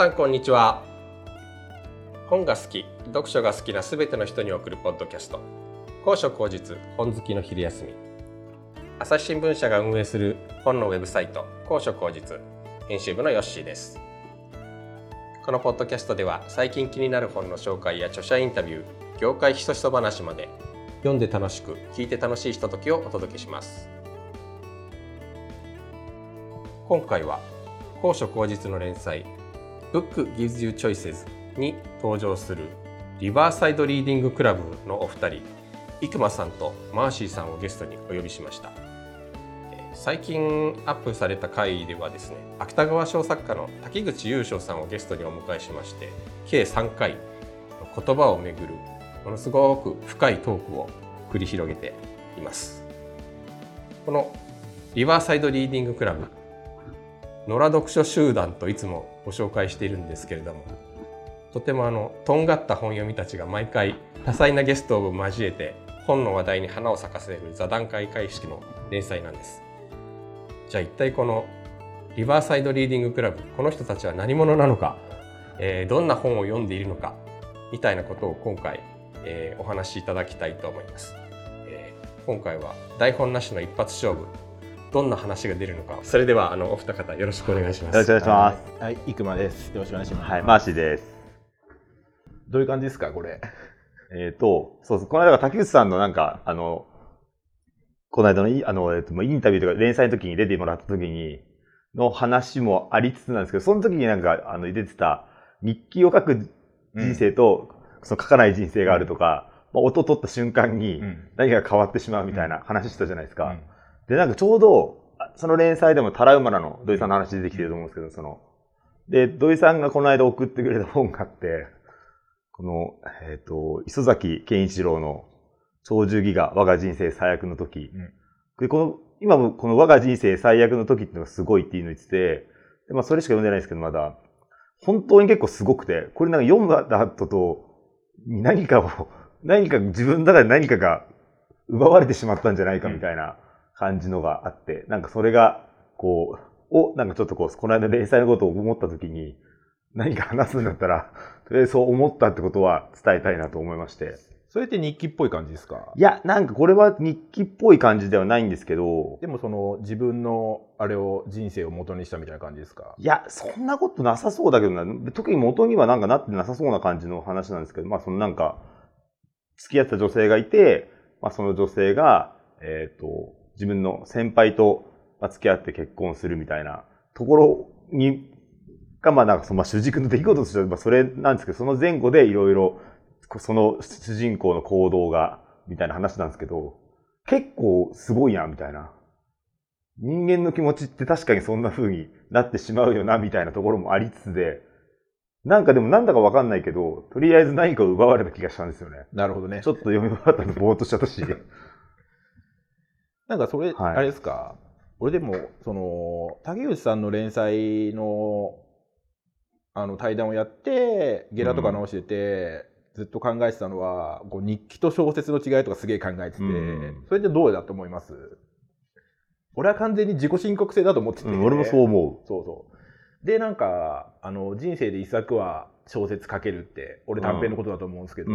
さんこんにちは。本が好き読書が好きなすべての人に送るポッドキャスト。高所高実本好きの昼休み。朝日新聞社が運営する本のウェブサイト高所高実。編集部のヨッシーです。このポッドキャストでは最近気になる本の紹介や著者インタビュー業界ひそひそ話まで読んで楽しく聞いて楽しいひとときをお届けします。今回は高所高実の連載 Book Gives You Choices に登場するリバーサイドリーディングクラブのお二人。生間さんとマーシーさんをゲストにお呼びしました。最近アップされた回ではですね芥川賞作家の滝口優勝さんをゲストにお迎えしまして計3回言葉をめぐるものすごく深いトークを繰り広げています。このリバーサイドリーディングクラブ野良読書集団といつもご紹介しているんですけれどもとてもあのとんがった本読みたちが毎回多彩なゲストを交えて本の話題に花を咲かせる座談会形式の連載なんです。じゃあ一体このリバーサイドリーディングクラブこの人たちは何者なのか、えー、どんな本を読んでいるのかみたいなことを今回、えー、お話しいただきたいと思います、えー、今回は台本なしの一発勝負どんな話が出るのか。それではあのお二方よろしくお願いします。よろしくお願いします。はい、生間です。よろしくお願いします。はいマーシーです。どういう感じですかこれ？えっ、ー、とそうそうこの間竹内さんのなんかあのこの間のあの、えっと、インタビューとか連載の時に出てもらった時にの話もありつつなんですけどその時になんかあの出てた日記を書く人生と、うん、その書かない人生があるとか、まあ、音取った瞬間に何が変わってしまうみたいな話したじゃないですか。うんで、なんかちょうど、その連載でもタラウマラの。土井さんの話出てきてると思うんですけど、その、で、土井さんがこの間送ってくれた本があって、この、えっ、ー、と、磯崎健一郎の長寿ギガ、我が人生最悪の時。うん、で、この、今もこの我が人生最悪の時っていうのがすごいっていうのを言ってて、でまあそれしか読んでないですけど、まだ、本当に結構すごくて、これなんか読んだ後と、何かを、何か自分の中で何かが奪われてしまったんじゃないかみたいな。うん感じのがあって、なんかそれが、こう、お、なんかちょっとこう、この間連載のことを思った時に、何か話すんだったら、とりあえずそう思ったってことは伝えたいなと思いまして。それって日記っぽい感じですか？いや、なんかこれは日記っぽい感じではないんですけど。でもその自分のあれを人生を元にしたみたいな感じですか？いや、そんなことなさそうだけどな。特に元にはなんかなってなさそうな感じの話なんですけど、まあそのなんか、付き合った女性がいて、まあその女性が、えっ、ー、と、自分の先輩と付き合って結婚するみたいなところに、が、まあなんかその、まあ主軸の出来事としては、まあそれなんですけど、その前後でいろいろ、その主人公の行動が、みたいな話なんですけど、結構すごいな、みたいな。人間の気持ちって確かにそんな風になってしまうよな、みたいなところもありつつで、なんかでもなんだかわかんないけど、とりあえず何かを奪われた気がしたんですよね。なるほどね。ちょっと読み終わったのぼーっとしちゃったし。なんかそれ、はい、あれですか、俺でも、その、竹内さんの連載の、あの、対談をやって、ゲラとか直してて、うん、ずっと考えてたのは、こう日記と小説の違いとかすげえ考えてて、うん、それってどうだと思います？俺は完全に自己申告制だと思ってて、うん、俺もそう思う。そうそう。で、なんか、あの、人生で一作は小説書けるって、俺短編のことだと思うんですけど、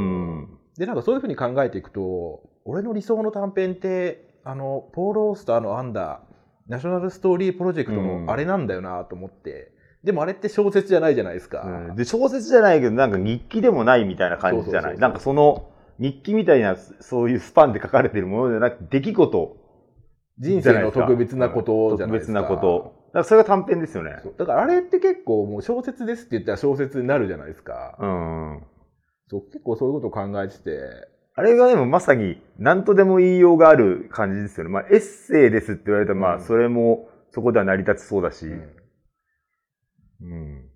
で、なんかそういうふうに考えていくと、俺の理想の短編って、あのポール・オースターの編んだナショナルストーリープロジェクトのあれなんだよなと思って、うん、でもあれって小説じゃないじゃないですか、うん、で小説じゃないけどなんか日記でもないみたいな感じじゃない？なんかその日記みたいなそういうスパンで書かれてるものじゃなくて出来事人生の特別なことじゃないですか。特別なこと。だからそれが短編ですよね。だからあれって結構もう小説ですって言ったら小説になるじゃないですか。うん。そう結構そういうことを考えてて、あれがでもまさに何とでも言いようがある感じですよね。まあエッセイですって言われたら、まあそれもそこでは成り立ちそうだし。うん。うん、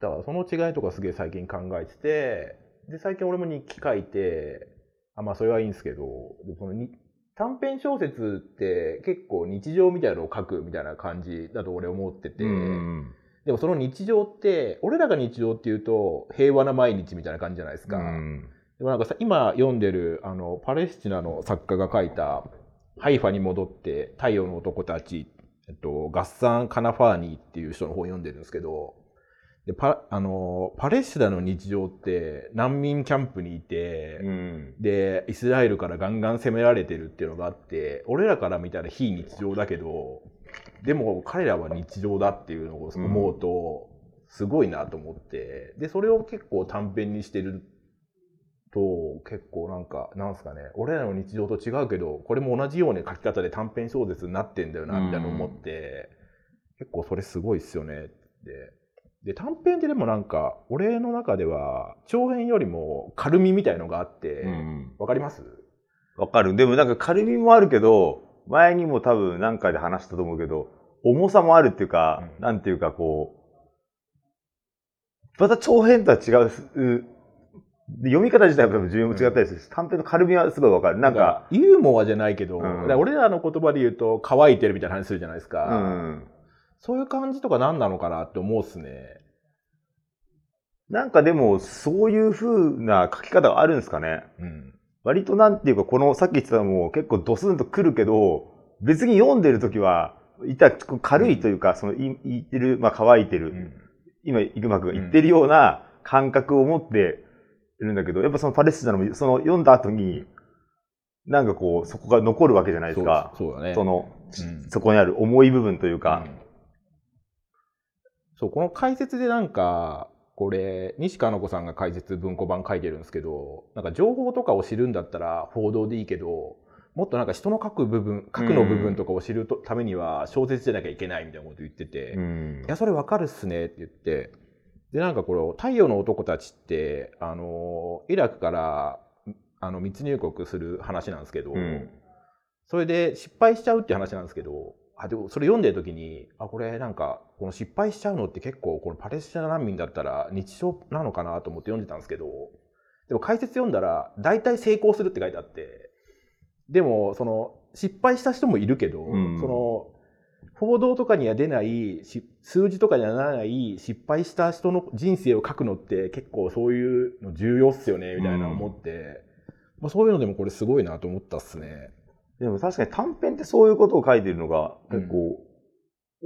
だからその違いとかすげえ最近考えてて、で、最近俺も日記書いて、あ、まあそれはいいんですけど、でそのに短編小説って結構日常みたいなのを書くみたいな感じだと俺思ってて、うん、でもその日常って、俺らが日常っていうと平和な毎日みたいな感じじゃないですか。うんでもなんかさ今読んでるあのパレスチナの作家が書いた「ハイファに戻って太陽の男たち」えっと、ガッサン・カナファーニーっていう人の本を読んでるんですけどでパあのパレスチナの日常って難民キャンプにいて、うん。でイスラエルからガンガン攻められてるっていうのがあって俺らから見たら非日常だけどでも彼らは日常だっていうのを思うと、すごいなと思ってでそれを結構短編にしてると結構なんかなんすかね俺らの日常と違うけどこれも同じような書き方で短編小説になってんだよなみたいなの思って、結構それすごいっすよねって。で短編ってでもなんか俺の中では長編よりも軽みみたいのがあって、うん。わかります？わかる。でもなんか軽みもあるけど、前にも多分何回で話したと思うけど、重さもあるっていうか、うんなんていうかこう、また長編とは違う、うで読み方自体は多分重要も違ったりするし、短編の軽みはすごいわかる。なんか、ユーモアじゃないけど、ん。だから俺らの言葉で言うと乾いてるみたいな話するじゃないですか、うん。そういう感じとか何なのかなって思うっすね。なんかでも、そういう風な書き方があるんですかね。うん。割となんていうか、この、さっき言ってたのも結構ドスンと来るけど、別に読んでる時は、いた軽いというか、そのい言ってる、まあ乾いてる、うん。今、イグマ君が言ってるような感覚を持ってるんだけど、やっぱそのパレスチナの、その読んだ後に、なんかこう、そこが残るわけじゃないですか。そうだね。その、うん。そこにある重い部分というか。う。ん。そうこの解説でなんかこれ西加奈子さんが解説文庫版書いてるんですけどなんか情報とかを知るんだったら報道でいいけどもっとなんか人の書く部分書くの部分とかを知るとためには小説じゃなきゃいけないみたいなこと言ってて、うん。いや、それわかるっすねって言って、で、なんかこれ、太陽の男たちって、あの、イラクから、あの、密入国する話なんですけど、うん。それで失敗しちゃうっていう話なんですけど、あ、でもそれ読んでる時に、あ、これなんか、この失敗しちゃうのって結構、このパレスチナ難民だったら日常なのかなと思って読んでたんですけど、でも解説読んだら、大体成功するって書いてあって、でも、その、失敗した人もいるけど、うん。その、報道とかには出ないし数字とかにはならない失敗した人の人生を書くのって結構そういうの重要っすよねみたいな思って、まあ、そういうのでもこれすごいなと思ったっすね。でも確かに短編ってそういうことを書いてるのが結構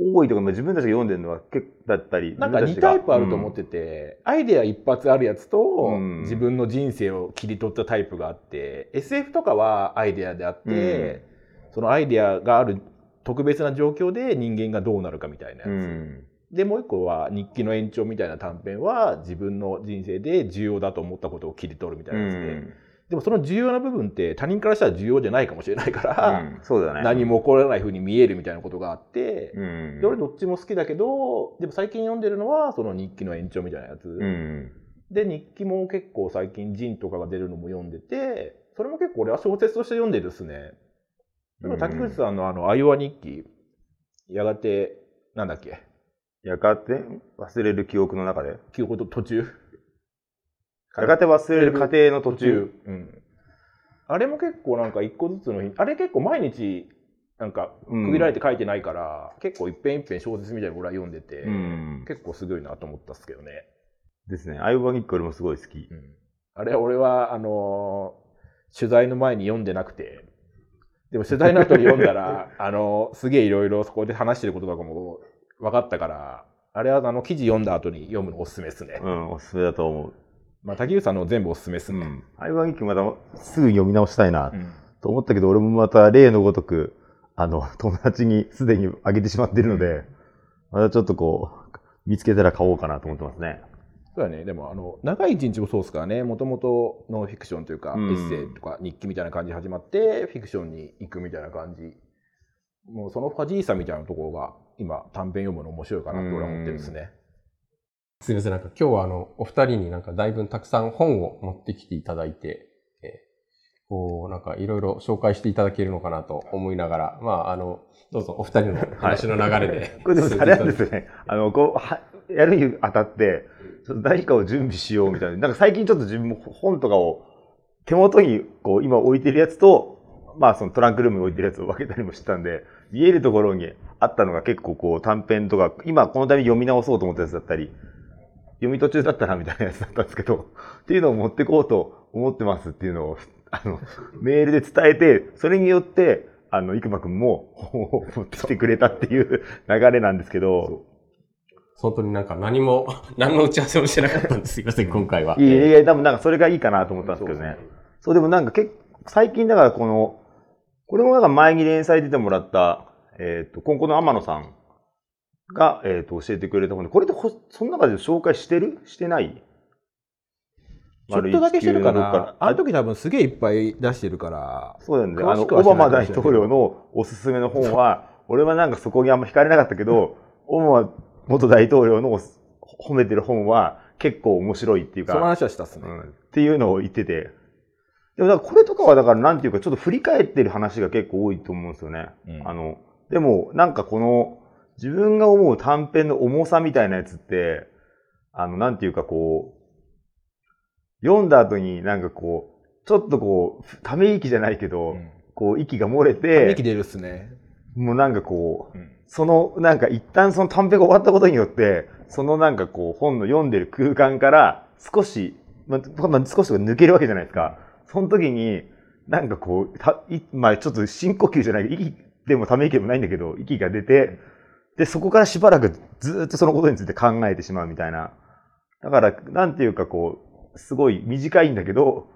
多いとか、まあ自分たちが読んでるのは結構だったり。なんか2自分たちが。タイプあると思ってて、アイデア一発あるやつと、うん。自分の人生を切り取ったタイプがあって、SF とかはアイデアであって、そのアイデアがある特別な状況で人間がどうなるかみたいなやつ。うん。で、もう一個は日記の延長みたいな短編は自分の人生で重要だと思ったことを切り取るみたいなやつで、でもその重要な部分って他人からしたら重要じゃないかもしれないから、うんそうだね。何も起こらない風に見えるみたいなことがあって、うんで俺どっちも好きだけどでも最近読んでるのはその日記の延長みたいなやつ、うん。で日記も結構最近ジンとかが出るのも読んでてそれも結構俺は小説として読んでるですねでも竹口さんのあの「アイオワ日記」やがてなんだっけ？やがて忘れる記憶の中で。記憶と途中 やがて忘れる過程の途中。うん、あれも結構なんか一個ずつの日あれ結構毎日なんかうん区切られて書いてないから、結構一遍一遍小説みたいなの俺は読んでて、うん。結構すごいなと思ったっすけどね、ですね。アイオワ日記俺もすごい好き。あれ俺はあのー取材の前に読んでなくてでも取材の後に読んだら あのーすげえいろいろそこで話してることとかも分かったからあれはあの記事読んだ後に読むのおすすめですね、うん、おすすめだと思う。まあ竹内さんの全部おすすめですね、うん。アイオワ日記またすぐ読み直したいなうんと思ったけど、俺もまた例のごとく、あの、友達にすでにあげてしまっているので、またちょっとこう、見つけたら買おうかなと思ってますね。そうだね、でもあの長い一日もそうですからね、もともとノンフィクションというか、うんエッセイとか日記みたいな感じで始まって、フィクションに行くみたいな感じ、もうそのファジーさみたいなところが、今、短編読むの面白いかなと俺は思ってるんですね。すみません、なんか今日はあの、お二人になんかだいぶたくさん本を持ってきていただいて、えーこう、なんかいろいろ紹介していただけるのかなと思いながら、まあ、あの、どうぞお二人の話の流れで。これでもあれなんですね。あの、こう、はやるにあたって、何かを準備しようみたいな。なんか最近ちょっと自分も本とかを手元にこう今置いてるやつと、まあそのトランクルームに置いてるやつを分けたりもしてたんで、見えるところにあったのが結構こう短編とか、今このために読み直そうと思ったやつだったり、読み途中だったなみたいなやつだったんですけど、っていうのを持ってこうと思ってますっていうのを、あの、メールで伝えて、それによって、あの、生馬くんも持ってきてくれたっていう流れなんですけど、本当になんか何も、何の打ち合わせもしてなかったんです。すいません、今回は。いやいや、多分なんかそれがいいかなと思ったんですけどね。そう、でもなんか結最近だからこの、これもなんか前に連載出てもらった、えっ、と、今後の天野さんが、えっ、と、教えてくれた本で、これってほその中で紹介してる？してない？ちょっとだけしてるかな。あの時多分すげえいっぱい出してるから。そうだよね。あの、オバマ大統領のおすすめの本は、俺はなんかそこにあんま惹かれなかったけど、オバマ元大統領の褒めてる本は結構面白いっていうか、その話はしたっすね。うん、っていうのを言ってて。でもだからこれとかはだからなんていうかちょっと振り返ってる話が結構多いと思うんですよね。うんあの、でもなんかこの自分が思う短編の重さみたいなやつって、あの、なんていうかこう、読んだ後になんかこう、ちょっとこう、ため息じゃないけど、うんこう息が漏れて息、出るっすね。もうなんかこう、うんその、なんか一旦その短編が終わったことによって、そのなんかこう本の読んでる空間から少し、まあ、まあ、少し抜けるわけじゃないですか。その時に、なんかこう、たいまあちょっと深呼吸じゃない、息でもため息でもないんだけど、息が出て、で、そこからしばらくずっとそのことについて考えてしまうみたいな。だから、なんていうかこう、すごい短いんだけど、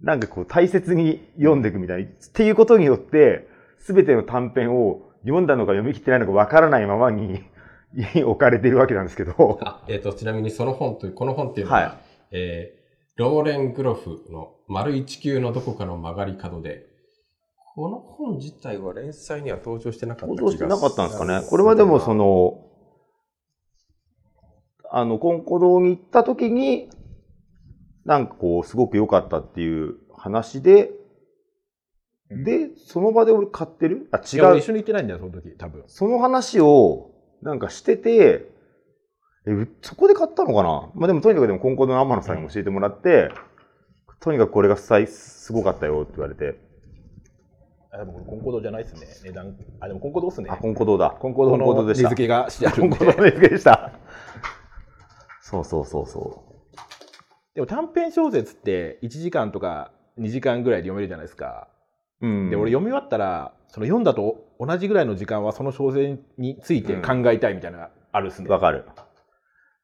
なんかこう大切に読んでいくみたいな。っていうことによって、すべての短編を読んだのか読み切ってないのかわからないままに 置かれているわけなんですけど。あえっ、と、ちなみにその本という、この本っていうのは、はいえーローレン・グロフの丸一級のどこかの曲がり角で、この本自体は連載には登場してなかった気が登場してなかったんですかね。これはでもその、あの、コンコ堂に行った時に、なんかこう、すごく良かったっていう話で、で、その場で俺買ってる？あ、違う一。緒に行ってないんだよ、その時、多分。その話を、なんかしてて、え、うそこで買ったのかな？まあでもとにかくでも、コンコ堂の天野さんに教えてもらって、とにかくこれがすごかったよって言われて、あ、でもこれコンコドじゃないっすね。値段。あ、でもコンコドっすねあ、。コンコ堂だ。コンコドのコンコ堂でした日付がしてあるんでコンコ。堂の付けでした。そうそうそうそでも短編小説って1時間とか2時間ぐらいで読めるじゃないですか。う。うん。で、俺読み終わったら、その読んだと同じぐらいの時間はその小説について考えたいみたいなのがあるっすね。わかる。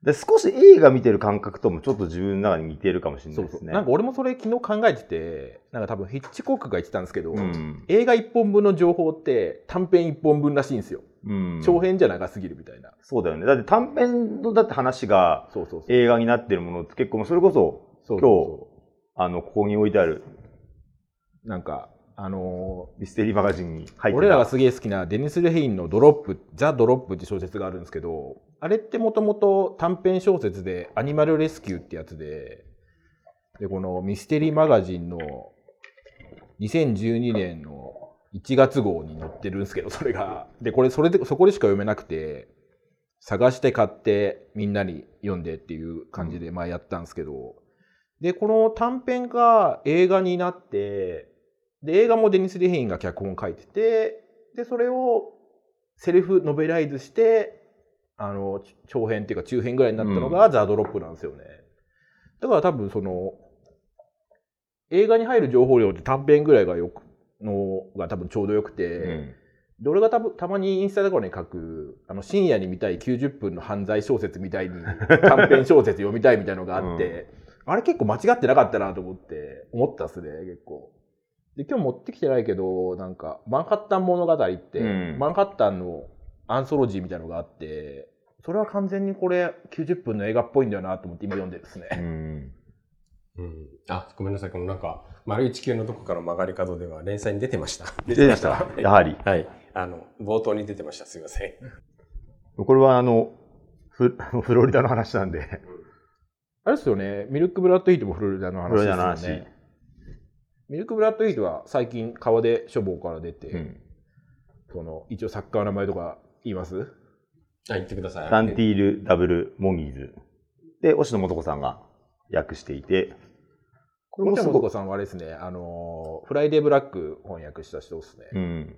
で、少し映画見てる感覚ともちょっと自分の中に似てるかもしれなそそう。いうですね。なんか俺もそれ昨日考えてて、なんか多分ヒッチコックが言ってたんですけど、うん。映画1本分の情報って短編1本分らしいんですよ。うん。長編じゃ長すぎるみたいな。そうだよね。だって短編のだって話がそうそうそう。映画になってるものって結構、それこそ、そうそう今あの、ここに置いてあるそうなんか、あのミステリーマガジンに入って俺らがすげえ好きなデニス・レヘインのドロップ、ザ・ドロップって小説があるんですけど、あれってもともと短編小説でアニマルレスキューってやつで、で、このミステリーマガジンの2012年の1月号に載ってるんですけど、それが。で、これ、それで、そこでしか読めなくて、探して買ってみんなに読んでっていう感じで、まあやったんですけど、で、この短編が映画になって、で、映画もデニス・レヘインが脚本書いてて、で、それをセルフノベライズして、あの、長編っていうか中編ぐらいになったのがザ・ドロップなんですよね。だから多分その、映画に入る情報量って短編ぐらいがよく、のが多分ちょうどよくて、うん。で俺がたぶたまにインスタとかに書くあの深夜に見たい90分の犯罪小説みたいに 短編小説読みたいみたいのがあって、あれ結構間違ってなかったなと思って思ったっすね結構で今日持ってきてないけどなんかマンハッタン物語って、うんマンハッタンのアンソロジーみたいのがあってそれは完全にこれ90分の映画っぽいんだよなと思って今読んでるですね、うん。うん。あ、ごめんなさい。このなんか、丸一級のどこかの曲がり角では連載に出てました。出てました。やはり。はい。あの、冒頭に出てました。すいません。これはあの、フ フロリダの話なんで、あれですよねミルクブラッドヒートもフロリダのフロ話でリダの話。すよねミルクブラッドヒートは最近川で処方から出て、うん。その一応作家の名前とか言います？あ、言ってください。サンティール・ダブル・モギーズ。で、押野素子さんが訳していて、これもちろん、もすごく、子さんはあれですね、あの、フライデーブラック翻訳した人ですね。うん。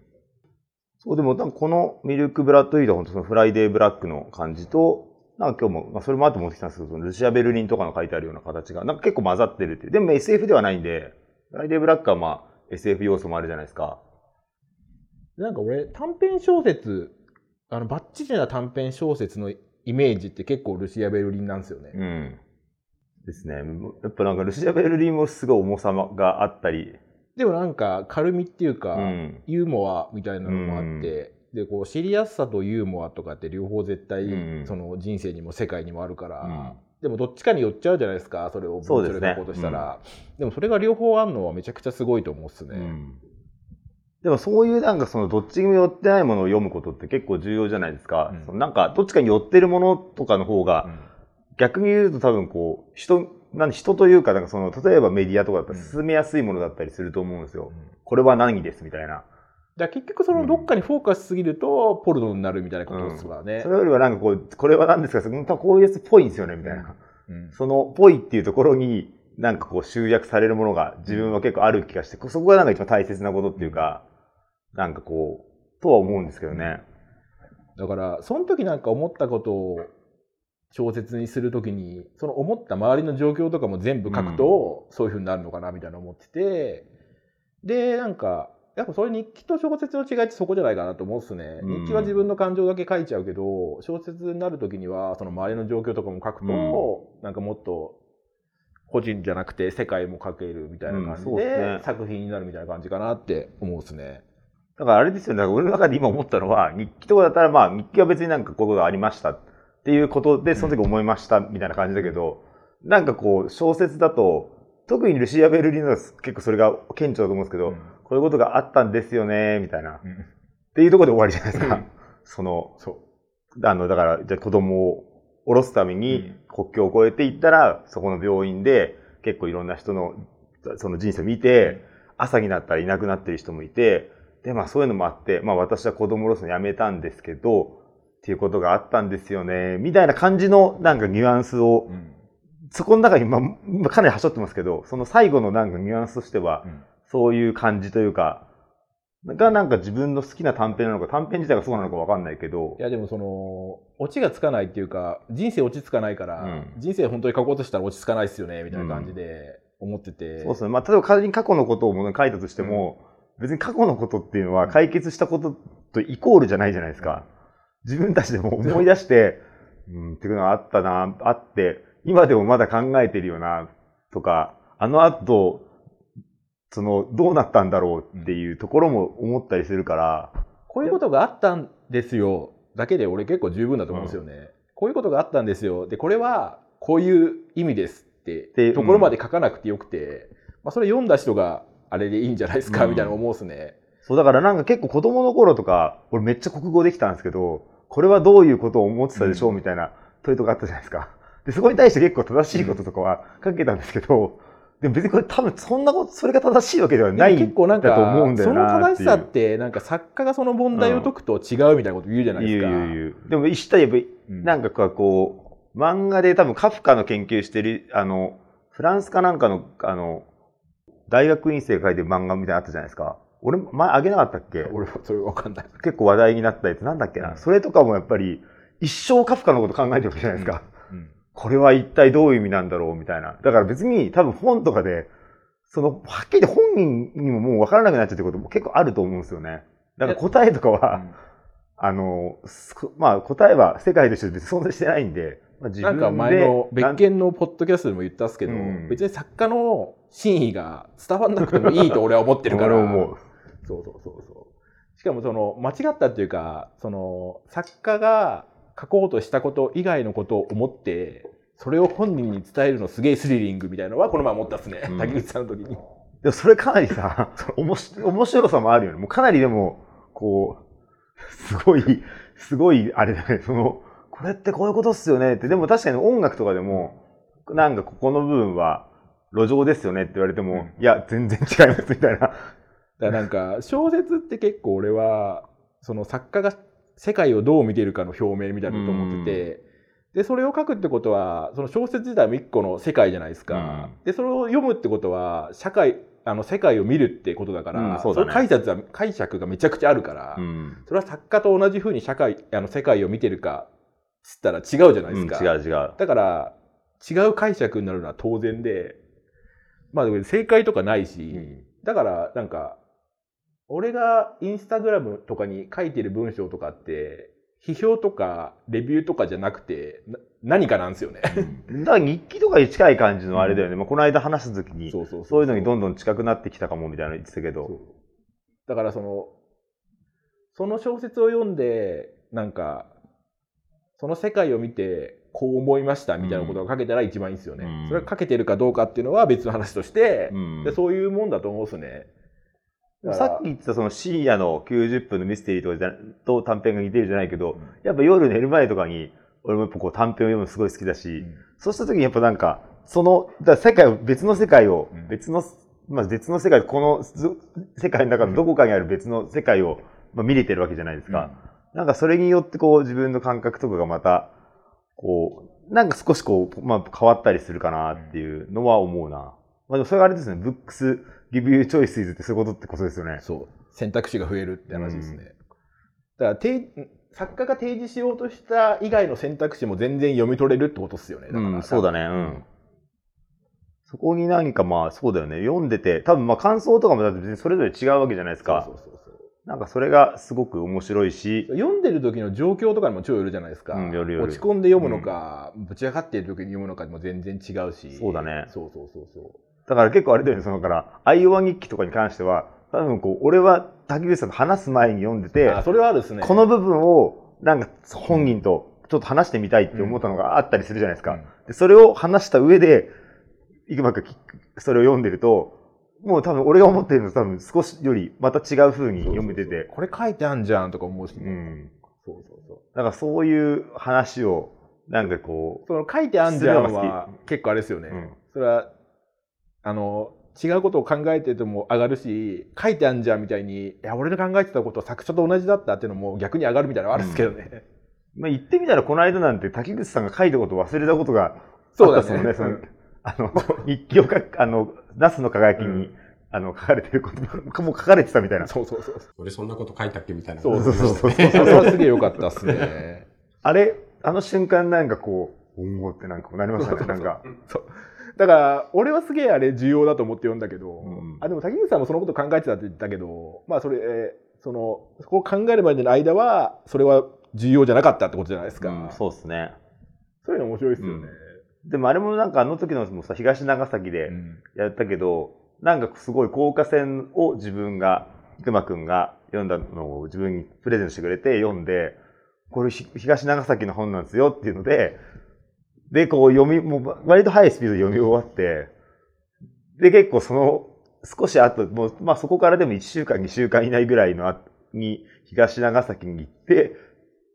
そう、でも、このミルク・ブラッド・ヒートは本当そのフライデー・ブラックの感じと、なんか今日も、まあ、それもあって持ってきたんですけど、そのルシア・ベルリンとかの書いてあるような形が、なんか結構混ざってるっていう。でも SF ではないんで、フライデー・ブラックはまあ SF 要素もあるじゃないですか。なんか俺、短編小説、あの、バッチリな短編小説のイメージって結構ルシア・ベルリンなんですよね。うん。ですね。やっぱなんかルシア・ベルリンもすごい重さがあったり。でもなんか軽みっていうか、うん。ユーモアみたいなのもあって、でこうシリアスさとユーモアとかって両方絶対、うんその人生にも世界にもあるから、うんでもどっちかに寄っちゃうじゃないですかそれをそうで書こうとしたら、でもそれが両方あるのはめちゃくちゃすごいと思うっすね。うんでもそういうなんかそのどっちにも寄ってないものを読むことって結構重要じゃないですか。うんそのなんかどっちかに寄ってるものとかの方が、逆に言うと多分こう、人、なん人というか、なんかその、例えばメディアとかだったら進めやすいものだったりすると思うんですよ。これは何ですみたいな。だ結局そのどっかにフォーカスしすぎるとポルノになるみたいなことですからね。それよりはなんかこう、これは何ですか？こういうやつっぽいんですよねみたいな。うん。その、ぽいっていうところに、なんかこう集約されるものが自分は結構ある気がして、そこがなんか一番大切なことっていうか、なんかこう、とは思うんですけどね。だからその時なんか思ったことを小説にする時にその思った周りの状況とかも全部書くと、そういうふうになるのかなみたいな思っててでなんかやっぱそれ日記と小説の違いってそこじゃないかなと思うんですね、うん。日記は自分の感情だけ書いちゃうけど小説になる時にはその周りの状況とかも書くと、うん。なんかもっと個人じゃなくて世界も書けるみたいな感じで,、うんね。作品になるみたいな感じかなって思うんですね。だからあれですよね。俺の中で今思ったのは、日記とかだったらまあ日記は別になんかこういうことがありましたっていうことで、その時思いましたみたいな感じだけど、なんかこう小説だと、特にルシア・ベルリンのは結構それが顕著だと思うんですけど、こういうことがあったんですよね、みたいな。っていうところで終わりじゃないですか。うん。その、そう。あの、だから、じゃあ子供を下ろすために国境を越えていったら、そこの病院で結構いろんな人の、その人生を見て、朝になったらいなくなってる人もいて、で、まあそういうのもあって、まあ私は子供を下ろすのやめたんですけど、っていうことがあったんですよね、みたいな感じのなんかニュアンスを、うん。そこの中に、まあ、今かなりはしょってますけど、その最後のなんかニュアンスとしては、うんそういう感じというか、がなんか自分の好きな短編なのか、短編自体がそうなのかわかんないけどい、やでもそのオチがつかないっていうか人生落ち着かないから、うん人生本当に書こうとしたら落ち着かないっすよねみたいな感じで思ってて、そうですね。まあ、例えば仮に過去のことを書いたとしても、別に過去のことっていうのは解決したこととイコールじゃないじゃないですか。自分たちでも思い出して、うん、っていうのがあったな、あって、今でもまだ考えてるよな、とか、あの後、その、どうなったんだろうっていうところも思ったりするから、こういうことがあったんですよ。だけで俺結構十分だと思うんですよね、こういうことがあったんですよ。でこれはこういう意味ですってでところまで書かなくてよくて、まあ、それ読んだ人があれでいいんじゃないですか、うん。みたいな思うっすね。そう、だからなんか結構子供の頃とか、俺めっちゃ国語できたんですけど、これはどういうことを思ってたでしょうみたいな問いとかあったじゃないですか。で、そこに対して結構正しいこととかは書けたんですけど、でも別にこれ多分そんなこと、それが正しいわけではない結構なんだと思うんかそだよなの正しさっってなんか作家がその問題を解くと違うみたいなこと言うじゃないですか。言う言う言う。でも一体やっぱなんかこう、漫画で多分カフカの研究してる、あの、フランスかなんかの、あの、大学院生が書いてる漫画みたいなのあったじゃないですか。俺、前あげなかったっけ？俺はそれわかんない。結構話題になったやつなんだっけな、うんそれとかもやっぱり一生カフカのこと考えてるわけじゃないですか、うんこれは一体どういう意味なんだろうみたいなだから別に多分本とかでそのはっきり言って本人にももう分からなくなっちゃうってことも結構あると思うんですよねだから答えとかは、あのすまあ答えは世界として別に存在してないんで、まあ、自なんか前の別件のポッドキャストでも言ったっすけど、うん別に作家の真意が伝わんなくてもいいと俺は思ってるから。思 うそうそうそうそう。しかもその間違ったっていうか、その作家が書こうとしたこと以外のことを思って、それを本人に伝えるのすげえスリリングみたいなのはこの前思ったっすね。うん竹内さんの時に。でもそれかなりさ、おもし面白さもあるよね。もうかなりでも、こう、すごい、すごい、あれだね、その、これってこういうことっすよねって。でも確かに音楽とかでも、なんかここの部分は路上ですよねって言われても、いや、全然違いますみたいな。だからなんか小説って結構俺はその作家が世界をどう見てるかの表明みたいなこと思ってて、でそれを書くってことはその小説自体も一個の世界じゃないですか、でそれを読むってことは社会あの世界を見るってことだから、うんそね。の解釈は解釈がめちゃくちゃあるから、うん。それは作家と同じふうに社会あの世界を見てるかつったら違うじゃないですか、うん違う違う。だから違う解釈になるのは当然でまあ正解とかないし、だからなんか俺がインスタグラムとかに書いてる文章とかって批評とかレビューとかじゃなくてな何かなんですよね。だから日記とかに近い感じのあれだよね。まあ、この間話した時に、そうそうそういうのにどんどん近くなってきたかもみたいなの言ってたけど。だからそのその小説を読んでなんかその世界を見てこう思いましたみたいなことが書けたら一番いいんですよね。うんそれが書けてるかどうかっていうのは別の話として、うんでそういうもんだと思うんですね。さっき言ってたその深夜の90分のミステリーとかじゃと短編が似てるじゃないけど、やっぱ夜寝る前とかに、俺もやっぱこう短編を読むのすごい好きだし、そうした時にやっぱなんか、その、だ世界を、別の世界をうん、別の、まあ別の世界、このず世界の中のどこかにある別の世界を、まあ、見れてるわけじゃないですか。なんかそれによってこう自分の感覚とかがまた、こう、なんか少しこう、まあ変わったりするかなっていうのは思うな。まあでもそれがあれですね、ブックス、ギブユーチョイスイズってそういうことってことですよね。そう選択肢が増えるって話ですね。だからて作家が提示しようとした以外の選択肢も全然読み取れるってことですよね。だからうん、そうだね、うん。そこに何かまあ、そうだよね。読んでて、多分まあ感想とかもだって別にそれぞれ違うわけじゃないですか。そうそうそうそうなんかそれがすごく面白いし、読んでる時の状況とかにも超よるじゃないですか、うんよるよる落ち込んで読むのか、ぶち上がっている時に読むのかでも全然違うしそうだねそうそうそうそだから結構あれだよね、そのだから、アイオワ日記とかに関しては、多分こう、俺は滝口さんと話す前に読んでうて、あそれはですね。この部分を、なんか本人とちょっと話してみたいって思ったのがあったりするじゃないですか。うん。でそれを話した上で、いくまくそれを読んでると、もう多分俺が思ってるのと多分少しよりまた違う風に読めてて、これ書いてあんじゃんとか思うし、ね。うん。そうそうそう。だからそういう話を、なんかこその書いてあんじゃんは結構あれですよね、う、うん。それはあの違うことを考えてても上がるし書いてあんじゃんみたいにいや俺の考えてたことは作者と同じだったっていうのも逆に上がるみたいなのはあるんですけどね、まあ言ってみたらこの間なんて滝口さんが書いたことを忘れたことがそうだあったっすもんね。そのあの、日記を書く、あの、ナスの輝きに、うん。あの、書かれてることが、もう書かれてたみたいな。そうそうそう。俺そんなこと書いたっけみたいな。そうそうそう。そうそれはすげえ良かったっすね。あれ、あの瞬間なんかこう、おおってなんかなりましたね、なんか。だから俺はすげえあれ重要だと思って読んだけど、うん。あでも滝口さんもそのこと考えてたって言ったけどまあそれ、えーそのそこを考えるまでの間はそれは重要じゃなかったってことじゃないですか、うんそうですね。そういうの面白いですよね、でもあれもなんかあの時のもさ、東長崎でうん。やったけど、なんかすごい高架線を自分が、くまくんが読んだのを自分にプレゼントしてくれて読んで、これひ東長崎の本なんですよっていうので、で、こう読み、もう割と速いスピードで読み終わって、で、結構その、少し後、もう、まあそこからでも1週間、2週間以内ぐらいのあに、東長崎に行って、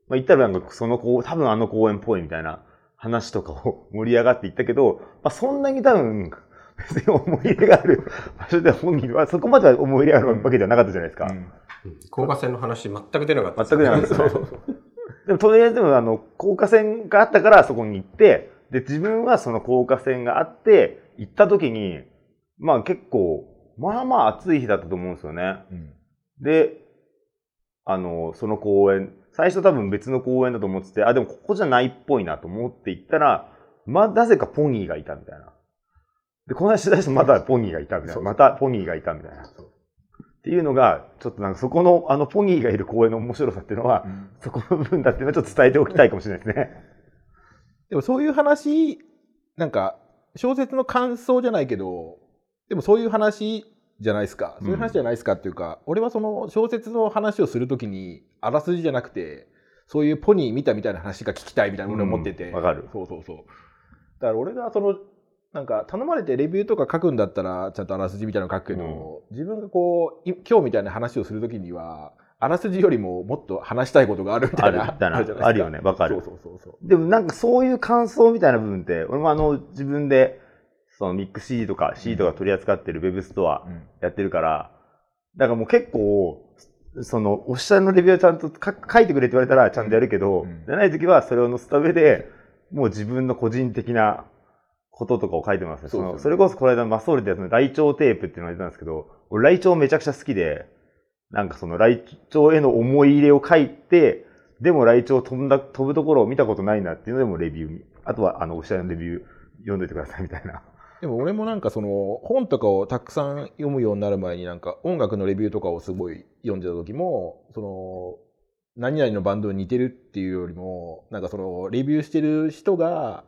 まあ行ったらなんかその公、多分あの公園っぽいみたいな話とかを 盛り上がっていったけど、まあそんなに多分、別に思い入れがある場所では本人は、そこまでは思い入れがあるわけじゃなかったじゃないですか。うん。うん。高架線の話全く出なかった全く出なかったね でもとりあえずでもあの、高架線があったからそこに行って、で、自分はその高架線があって、行った時に、まあ結構、まあまあ暑い日だったと思うんですよね。うんで、あの、その公園、最初多分別の公園だと思ってて、あ、でもここじゃないっぽいなと思って行ったら、まあ、なぜかポニーがいたみたいな。で、この間取材してまたポニーがいたみたいな。またポニーがいたみたいな。っていうのが、ちょっとなんかそこの、あのポニーがいる公園の面白さっていうのは、そこの部分だっていうのはちょっと伝えておきたいかもしれないですね。でもそういう話なんか小説の感想じゃないけどでもそういう話じゃないですか。そういう話じゃないですかっていうか、俺はその小説の話をするときにあらすじじゃなくてそういうポニー見たみたいな話が聞きたいみたいな俺思ってて。うん。わかる。そうそうそう。だから俺がそのなんか頼まれてレビューとか書くんだったらちゃんとあらすじみたいなの書くけど、自分がこうい今日みたいな話をするときにはあらすじよりももっと話したいことがあるみたいなあるあるよね。わかる。そうそうそうでもなんかそういう感想みたいな部分って、俺もあの自分で、そのミック CD とか CD とか取り扱ってるウェブストアうん。やってるから、だからもう結構、その、オフィシャルのレビューをちゃんとか書いてくれって言われたらちゃんとやるけど、うん。じゃない時はそれを載せた上で、もう自分の個人的なこととかを書いてますね。そうそれこそこの間マソールでやつのライチョウテープっていうのをやってたんですけど、俺ライチョウめちゃくちゃ好きで、なんかそのライチョウへの思い入れを書いて、でもライチョウ飛んだ、飛ぶところを見たことないなっていうのでもレビューに、あとはあの、オフィシャルのレビュー読んでいてくださいみたいな。でも俺もなんかその本とかをたくさん読むようになる前になんか音楽のレビューとかをすごい読んでた時もその何々のバンドに似てるっていうよりも、なんかその、レビューしてる人が、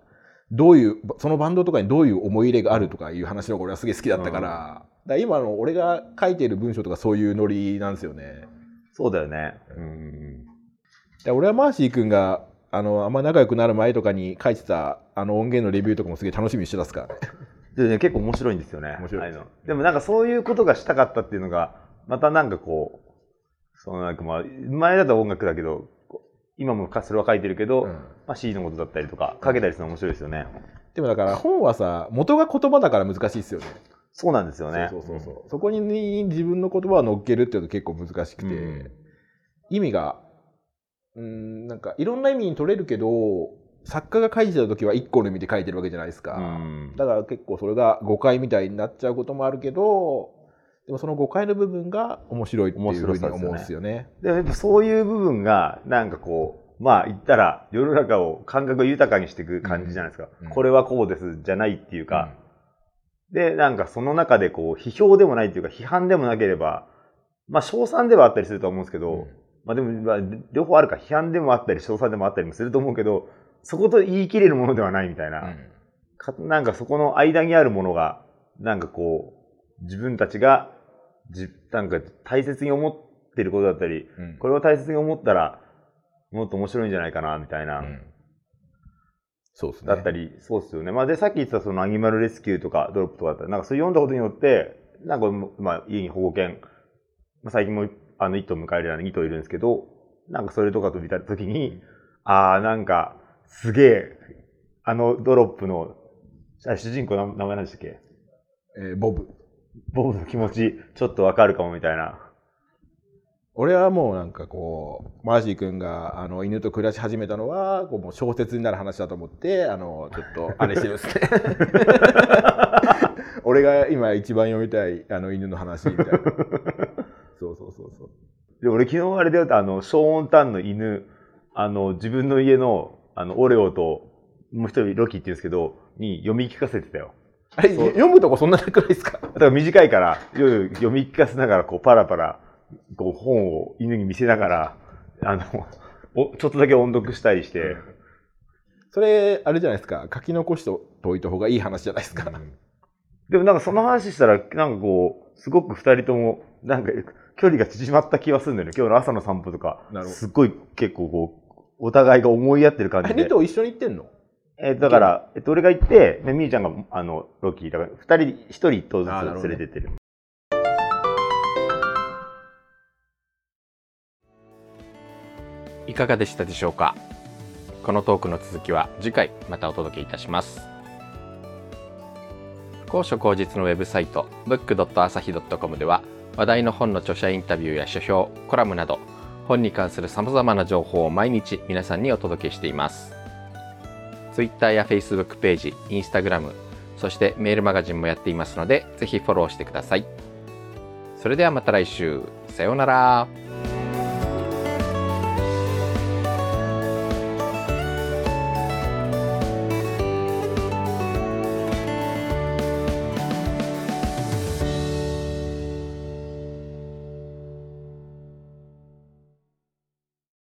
どういう、そのバンドとかにどういう思い入れがあるとかいう話の方が俺はすげえ好きだったから、だから今の俺が書いてる文章とかそういうノリなんですよね。そうだよね。うん。で俺はマーシー君が、あの、あんま仲良くなる前とかに書いてた、あの音源のレビューとかもすげえ楽しみにしてたっすか？らね。でね、結構面白いんですよね。面白いああうのでもなんかそういうことがしたかったっていうのが、またなんかこう、そのなんかまあ、前だと音楽だけど、今もそれは書いてるけど、うんまあ C のことだったりとか、書けたりするの面白いですよね。でもだから本はさ、元が言葉だから難しいですよね。そうなんですよね。そうそうそうそう。そこに自分の言葉を乗っけるっていうの結構難しくて、うん意味が、うん、なんかいろんな意味に取れるけど、作家が書いてた時は一個の意味で書いてるわけじゃないですか。うんだから結構それが誤解みたいになっちゃうこともあるけど、でもその誤解の部分が面白いっていうふうに思うんですよね。でもやっぱそういう部分が、なんかこう、まあ言ったら世の中を感覚を豊かにしていく感じじゃないですか。うんこれはこうですじゃないっていうか、で、なんかその中でこう、批評でもないっていうか、批判でもなければ、まあ、称賛ではあったりするとは思うんですけど、うん。まあでも、まあ、両方あるか、批判でもあったり、称賛でもあったりもすると思うけど、そこと言い切れるものではないみたいな、うん。かなんかそこの間にあるものが、なんかこう、自分たちが、じなんか大切に思ってることだったり、うんこれを大切に思ったら、もっと面白いんじゃないかな、みたいな。うんそうですね。だったり、そうですよね。まあ、で、さっき言ってたそのアニマルレスキューとかドロップとかだったら、なんかそれ読んだことによって、なんか、まあ、家に保護犬、まあ、最近も、あの、一頭迎えるような2頭いるんですけど、なんかそれとかと見たときに、ああ、なんか、すげえ、あのドロップの、あ主人公の名前なんでしたっけ？えーボブ。僕の気持ち、ちょっとわかるかもみたいな。俺はもうなんかこう、マーシー君があの犬と暮らし始めたのは、こうもう小説になる話だと思って、あの、ちょっとあれしてるんですね。俺が今一番読みたいあの犬の話みたいな。そうそうそうそう。で、俺昨日あれで言うと、あの、ショーンタンの犬、あの、自分の家の、あの、オレオと、もう一人ロキって言うんですけど、に読み聞かせてたよ。あれ、読むとこそんななくないですか？だから短いから、夜読み聞かせながら、こう、パラパラ、こう、本を犬に見せながら、あの、おちょっとだけ音読したりして、それ、あれじゃないですか？書き残しておいた方がいい話じゃないですか。でもなんかその話したら、なんかこう、すごく二人とも、なんか、距離が縮まった気がするんだよね。今日の朝の散歩とかすっごい結構こう、お互いが思い合ってる感じで2。頭一緒に行ってんの？えーだから、えっと、俺が行って、でみーちゃんが、あの、ロキだから、二人、一人一頭ずあーなるほどね。つ連れてってる。いかがでしたでしょうか？このトークの続きは次回またお届けいたします。高所高実のウェブサイト book.asahi.com では話題の本の著者インタビューや書評コラムなど本に関する様々な情報を毎日皆さんにお届けしています Twitter や Facebook ページ Instagram そしてメールマガジンもやっていますのでぜひフォローしてください。それではまた来週。さようなら。